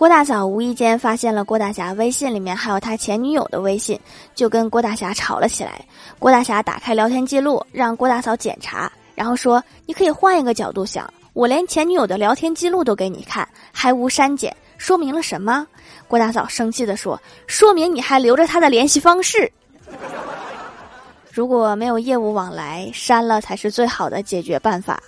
郭大嫂无意间发现了郭大侠微信里面还有他前女友的微信，就跟郭大侠吵了起来。郭大侠打开聊天记录，让郭大嫂检查，然后说：“你可以换一个角度想，我连前女友的聊天记录都给你看，还无删减，说明了什么？”郭大嫂生气地说：“说明你还留着他的联系方式。如果没有业务往来，删了才是最好的解决办法。”